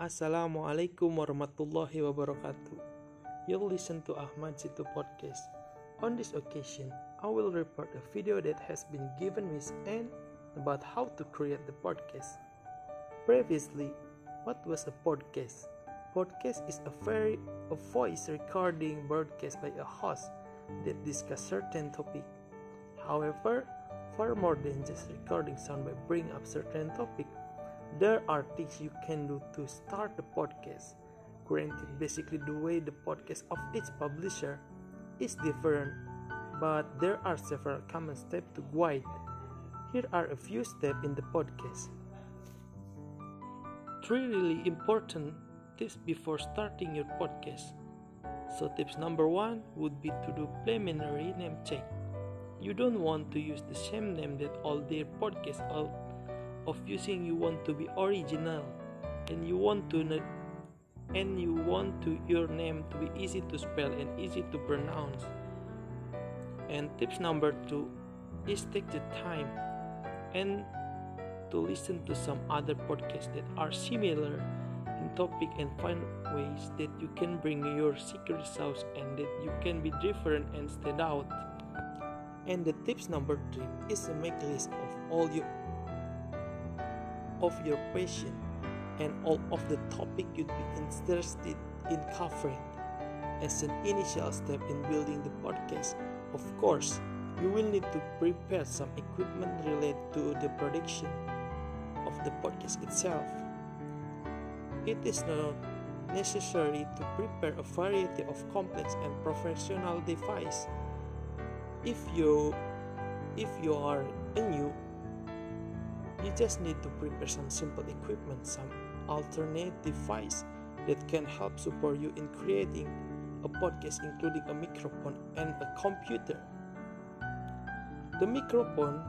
Assalamualaikum warahmatullahi wabarakatuh. You'll listen to Ahmad Situ podcast. On this occasion, I will report a video that has been given Miss Anne about how to create the podcast. Previously, what was a podcast? Podcast is a very a voice recording broadcast by a host that discuss certain topic. However, far more than just recording sound by bring up certain topic, there are things you can do to start the podcast. Granted, basically the way the podcast of each publisher is different, but there are several common steps to guide. Here are a few steps in the podcast. Three really important tips before starting your podcast. So, tips number one would be to do preliminary name check. You don't want to use the same name that all their podcasts of using you want to be original and you want to and you want to your name to be easy to spell and easy to pronounce. And tips number two is take the time and to listen to some other podcasts that are similar in topic and find ways that you can bring your secret sauce and that you can be different and stand out. And the tips number three is to make list of all your of your passion and all of the topic you'd be interested in covering. As an initial step in building the podcast, of course, you will need to prepare some equipment related to the production of the podcast itself. It is not necessary to prepare a variety of complex and professional devices If you if you are a new you just need to prepare some simple equipment, some alternate device that can help support you in creating a podcast including a microphone and a computer. The microphone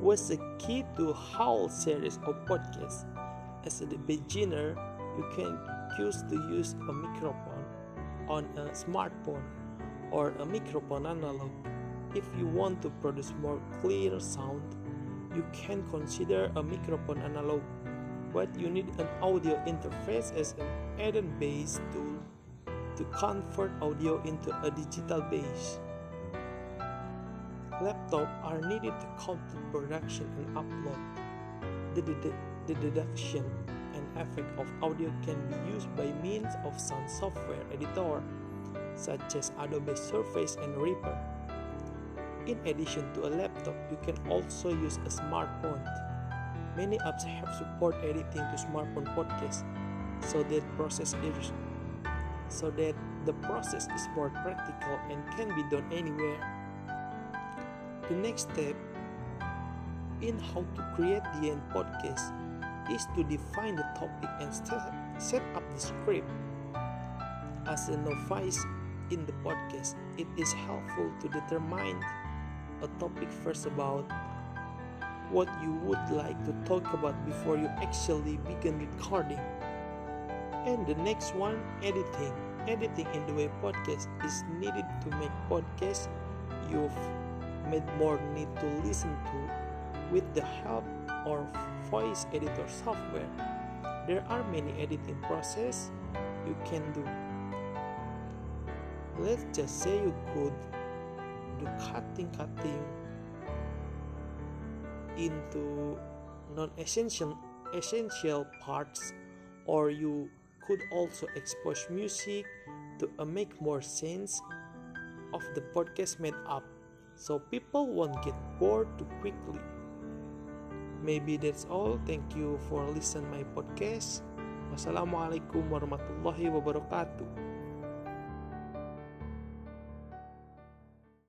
was the key to whole series of podcasts. As a beginner, you can choose to use a microphone on a smartphone or a microphone analog if you want to produce more clear sound you can consider a microphone analog, but you need an audio interface as an add-on based tool to convert audio into a digital base. Laptops are needed to complete production and upload. The, the, the deduction and effect of audio can be used by means of sound software editor such as Adobe Surface and Reaper. In addition to a laptop, you can also use a smartphone. Many apps have support editing to smartphone podcasts, so that process is so that the process is more practical and can be done anywhere. The next step in how to create the end podcast is to define the topic and set up the script. As a novice in the podcast, it is helpful to determine a topic first about what you would like to talk about before you actually begin recording. And the next one, editing. Editing in the way podcast is needed to make podcast you've made more need to listen to with the help of voice editor software. There are many editing process you can do. Let's just say you could do cutting cutting into non-essential essential parts or you could also expose music to uh, make more sense of the podcast made up. So people won't get bored too quickly. Maybe that's all. Thank you for listening my podcast. Wassalamualaikum warahmatullahi wabarakatuh